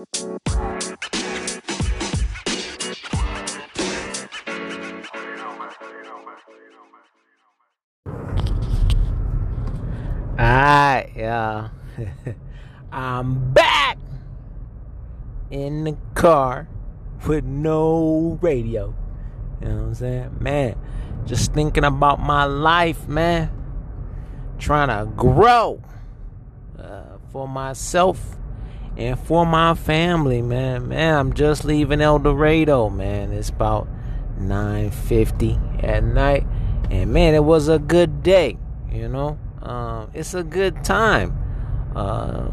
Alright, y'all. I'm back in the car with no radio. You know what I'm saying? Man, just thinking about my life, man. Trying to grow uh, for myself and for my family, man. Man, I'm just leaving El Dorado, man. It's about 9:50 at night, and man, it was a good day. You know, um, it's a good time uh,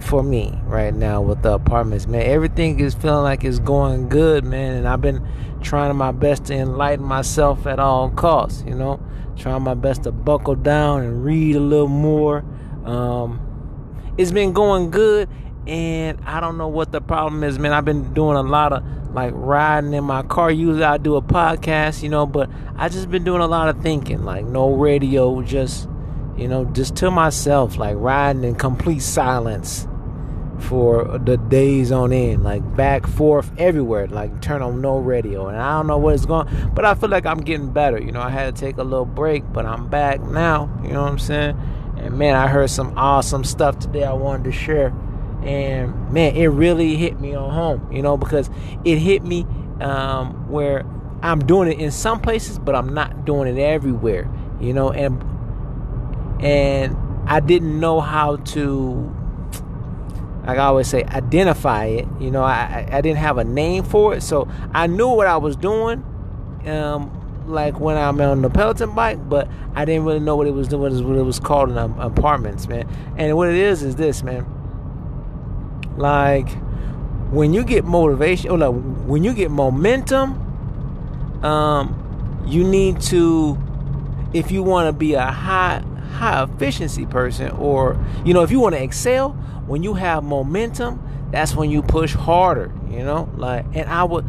for me right now with the apartments, man. Everything is feeling like it's going good, man, and I've been trying my best to enlighten myself at all costs. You know, trying my best to buckle down and read a little more. Um, it's been going good, and I don't know what the problem is, man. I've been doing a lot of like riding in my car. Usually I do a podcast, you know, but I just been doing a lot of thinking, like no radio, just you know, just to myself, like riding in complete silence for the days on end, like back, forth, everywhere, like turn on no radio. And I don't know what it's going, but I feel like I'm getting better. You know, I had to take a little break, but I'm back now. You know what I'm saying? And man, I heard some awesome stuff today I wanted to share. And man, it really hit me on home, you know, because it hit me um, where I'm doing it in some places, but I'm not doing it everywhere, you know, and and I didn't know how to like I always say, identify it. You know, I, I didn't have a name for it, so I knew what I was doing. Um, like when I'm on the Peloton bike, but I didn't really know what it was doing. What it was called in apartments, man. And what it is is this, man. Like when you get motivation, or like when you get momentum, um, you need to, if you want to be a high high efficiency person, or you know, if you want to excel, when you have momentum, that's when you push harder. You know, like, and I would,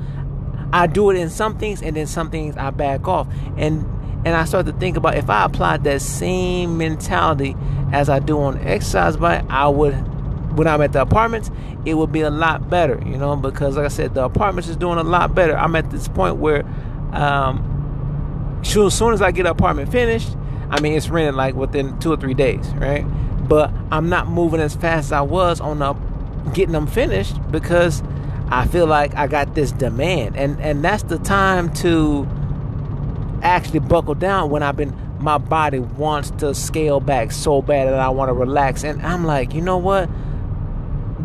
I do it in some things, and then some things I back off, and and I start to think about if I applied that same mentality as I do on exercise bike, I would when I'm at the apartments, it would be a lot better, you know, because like I said, the apartments is doing a lot better. I'm at this point where um as soon as I get an apartment finished, I mean it's rented like within two or three days, right? But I'm not moving as fast as I was on the getting them finished because I feel like I got this demand. And and that's the time to actually buckle down when I've been my body wants to scale back so bad that I want to relax. And I'm like, you know what?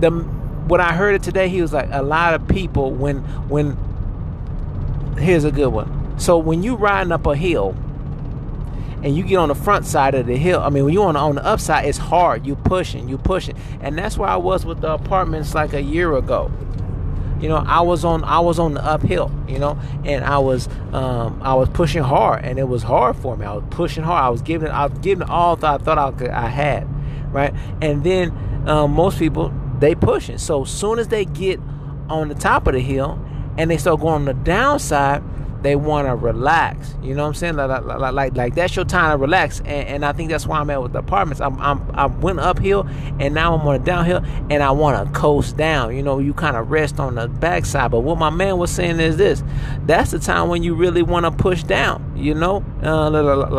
The when I heard it today, he was like, a lot of people when when here's a good one. So when you riding up a hill and you get on the front side of the hill, I mean when you on on the upside, it's hard. You pushing, you pushing, and that's where I was with the apartments like a year ago. You know i was on i was on the uphill you know and i was um i was pushing hard and it was hard for me. I was pushing hard. I was giving i was giving all that i thought i, could, I had right? And then um, most people they pushing. So soon as they get on the top of the hill and they start going on the downside they want to relax. You know what I'm saying? Like, like, like, like, that's your time to relax. And, and I think that's why I'm at with the apartments. I'm, I'm, I went uphill and now I'm on a downhill and I want to coast down. You know, you kind of rest on the backside. But what my man was saying is this that's the time when you really want to push down. You know, uh,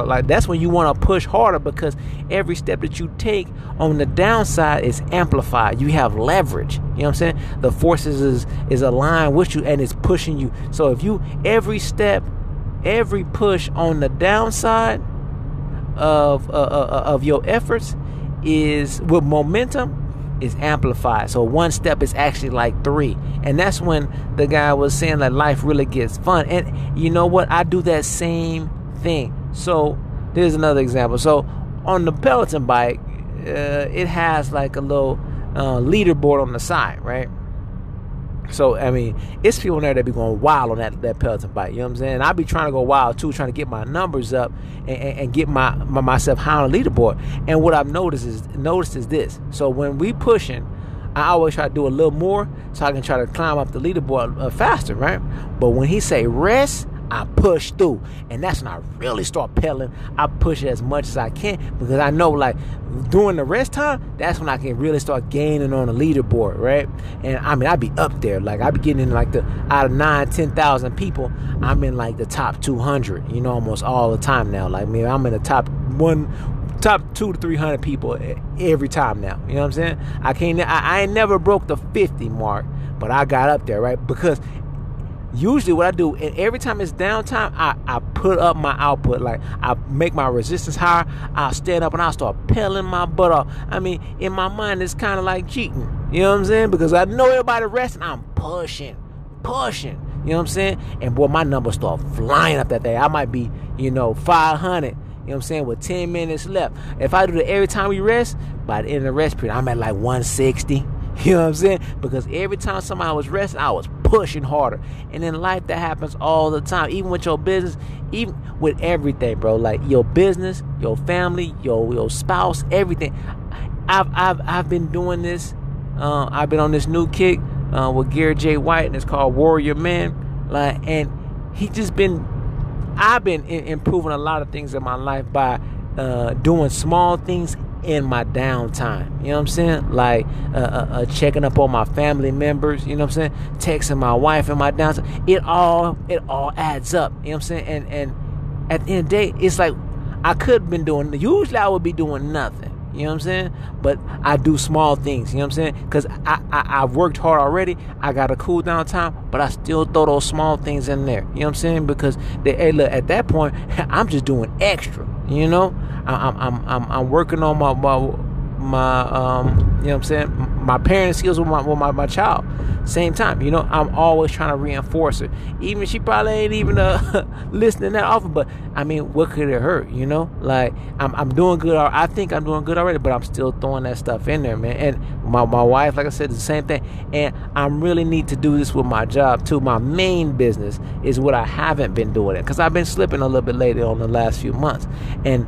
like that's when you want to push harder because every step that you take on the downside is amplified. You have leverage. You know what I'm saying? The forces is, is aligned with you and it's pushing you. So if you, every step, every push on the downside of uh, uh, uh, of your efforts is with momentum is amplified. So one step is actually like three. And that's when the guy was saying that life really gets fun. And you know what? I do that same thing. So there's another example. So on the Peloton bike, uh, it has like a little uh, leaderboard on the side, right? So I mean, it's people there that be going wild on that that Peloton bike. You know what I'm saying? I be trying to go wild too, trying to get my numbers up and, and, and get my, my, myself high on the leaderboard. And what I've noticed is noticed is this. So when we pushing, I always try to do a little more so I can try to climb up the leaderboard uh, faster, right? But when he say rest, I push through. And that's when I really start pedaling. I push as much as I can because I know like during the rest time, that's when I can really start gaining on the leaderboard, right? And I mean, I'd be up there. Like I'd be getting in like the out of nine, ten thousand people, I'm in like the top two hundred, you know, almost all the time now. Like me, I'm in the top one top two to three hundred people every time now. You know what I'm saying? I can't. I, I ain't never broke the fifty mark, but I got up there, right? Because usually what I do, and every time it's downtime, I, I put up my output. Like I make my resistance higher. I'll stand up and I'll start peeling my butt off. I mean, in my mind, it's kind of like cheating. You know what I'm saying? Because I know everybody resting. I'm pushing, pushing. You know what I'm saying? And boy, my numbers start flying up that day. I might be, you know, 500. You know what I'm saying? With 10 minutes left. If I do it every time we rest, by the end of the rest period, I'm at like 160. You know what I'm saying? Because every time somebody was resting, I was pushing harder. And in life, that happens all the time. Even with your business, even with everything, bro. Like your business, your family, your your spouse, everything. I've I've I've been doing this. Uh, I've been on this new kick uh, with Garrett J. White, and it's called Warrior Man. Like, and he just been. I've been improving a lot of things in my life by uh, doing small things in my downtime. You know what I'm saying? Like uh, uh, uh, checking up on my family members. You know what I'm saying? Texting my wife in my downtime. It all it all adds up. You know what I'm saying? And and at the end of the day, it's like I could have been doing. Usually, I would be doing nothing. You know what I'm saying? But I do small things. You know what I'm saying? Because I, I I've worked hard already. I got a cool down time, but I still throw those small things in there. You know what I'm saying? Because they, hey, look, at that point, I'm just doing extra. You know, I, I'm I'm I'm, I'm working on my my my um you know what I'm saying? My parenting skills with my with my, my child. Same time you know I'm always trying to reinforce her. Even she probably ain't even uh listening that often but I mean what could it hurt you know? Like I'm, I'm doing good I think I'm doing good already but I'm still throwing that stuff in there man. And my, my wife like I said the same thing. And I really need to do this with my job too. My main business is what I haven't been doing it because I've been slipping a little bit lately on the last few months. And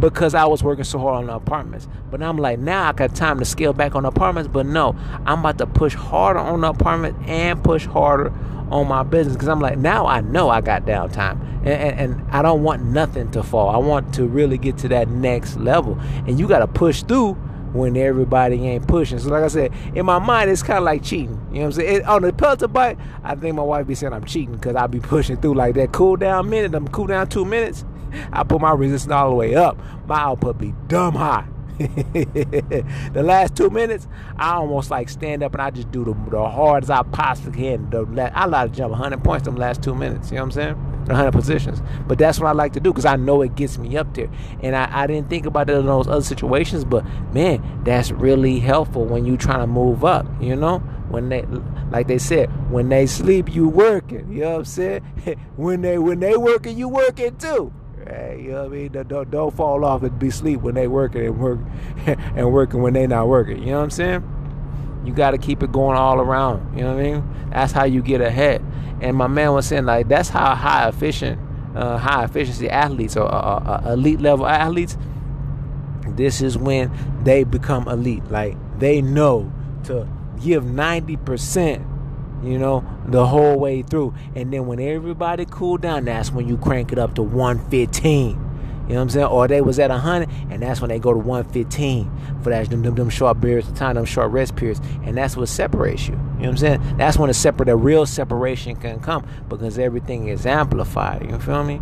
because I was working so hard on the apartments. But I'm like, now I got time to scale back on the apartments. But no, I'm about to push harder on the apartment and push harder on my business because I'm like, now I know I got downtime and, and, and, I don't want nothing to fall. I want to really get to that next level. And you got to push through when everybody ain't pushing. So, like I said, in my mind, it's kind of like cheating. You know what I'm saying? It, on the Peloton bike, I think my wife be saying I'm cheating because I be pushing through like that cool down minute, I'm cool down two minutes. I put my resistance all the way up. My output be dumb high. the last two minutes, I almost like stand up and I just do the, the hardest I possibly can. The, I like to jump 100 points them last two minutes. You know what I'm saying? 100 positions. But that's what I like to do because I know it gets me up there. And I, I didn't think about it in those other situations, but man, that's really helpful when you trying to move up. You know, when they like they said, when they sleep, you working. You know what I'm saying? when they when they working, you working too. Hey, you know what I mean? Don't, don't fall off and be asleep when they working and work and working when they not working. You know what I'm saying? You got to keep it going all around. You know what I mean? That's how you get ahead. And my man was saying like that's how high efficient, uh, high efficiency athletes or uh, uh, elite level athletes. This is when they become elite. Like they know to give ninety percent you know, the whole way through. And then when everybody cooled down, that's when you crank it up to 115. You know what I'm saying? Or they was at 100, and that's when they go to 115 for that them, them, them short periods of time, them short rest periods. And that's what separates you. You know what I'm saying? That's when the separate, the real separation can come because everything is amplified. You feel me?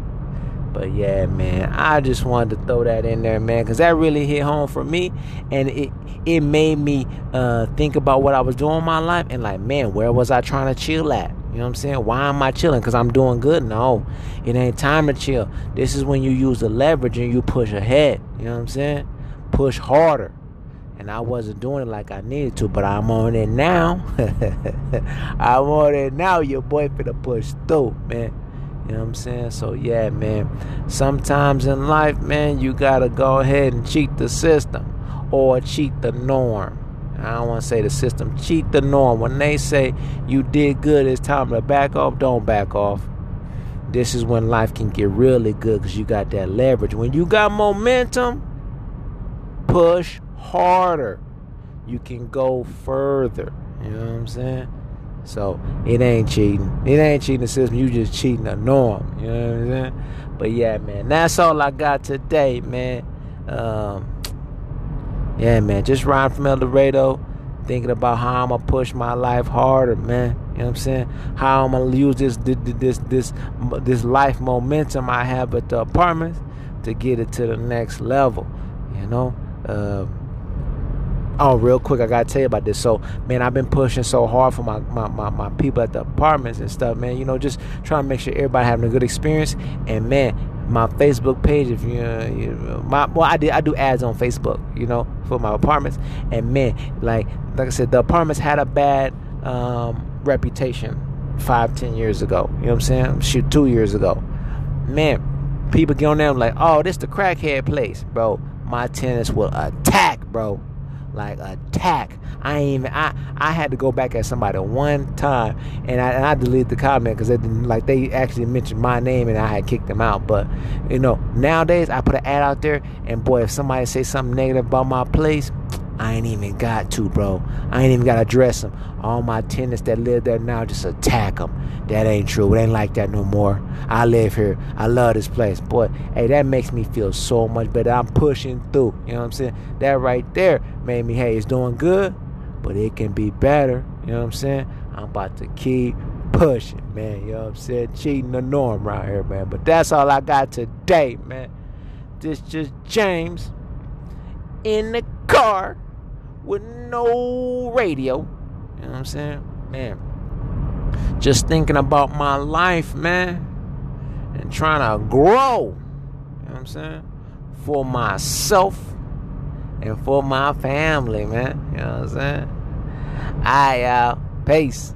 But yeah, man, I just wanted to throw that in there, man, because that really hit home for me, and it it made me uh, think about what I was doing in my life, and like, man, where was I trying to chill at? You know what I'm saying? Why am I chilling? Because I'm doing good? No, it ain't time to chill. This is when you use the leverage and you push ahead. You know what I'm saying? Push harder. And I wasn't doing it like I needed to, but I'm on it now. I'm on it now. Your boy finna push through, man. You know what I'm saying? So yeah, man. Sometimes in life, man, you gotta go ahead and cheat the system or cheat the norm. I don't want to say the system. Cheat the norm. When they say you did good, it's time to back off. Don't back off. This is when life can get really good because you got that leverage. When you got momentum, push harder. You can go further. You know what I'm saying? So it ain't cheating. It ain't cheating the system. You just cheating the norm. You know what I'm saying? But yeah, man, that's all I got today, man. Um, yeah, man, just riding from El Dorado, thinking about how I'm gonna push my life harder, man. You know what I'm saying? How I'm gonna use this this this this, this life momentum I have at the apartments to get it to the next level. You know. Uh, Oh, real quick, I gotta tell you about this. So, man, I've been pushing so hard for my, my, my, my, people at the apartments and stuff, man. You know, just trying to make sure everybody having a good experience. And man, my Facebook page, if you, you know my well, I did I do ads on Facebook, you know, for my apartments. And man, like like I said, the apartments had a bad um, reputation five, ten years ago. You know what I'm saying? Shoot, two years ago. Man, people get on there like, oh, this the crackhead place, bro. My tenants will attack, bro like attack. I ain't even I I had to go back at somebody one time and I and I deleted the comment because they like they actually mentioned my name and I had kicked them out. But you know nowadays I put an ad out there and boy if somebody say something negative about my place, I ain't even got to, bro. I ain't even got to address them. All my tenants that live there now just attack them. That ain't true. It ain't like that no more. I live here. I love this place. Boy, hey, that makes me feel so much better. I'm pushing through. You know what I'm saying? That right there made me, hey, it's doing good, but it can be better. You know what I'm saying? I'm about to keep pushing, man. You know what I'm saying? Cheating the norm around here, man. But that's all I got today, man. This just James in the car with no radio. You know what I'm saying? Man. Just thinking about my life, man. And trying to grow. You know what I'm saying? For myself and for my family, man. You know what I'm saying? Alright, uh, y'all. Peace.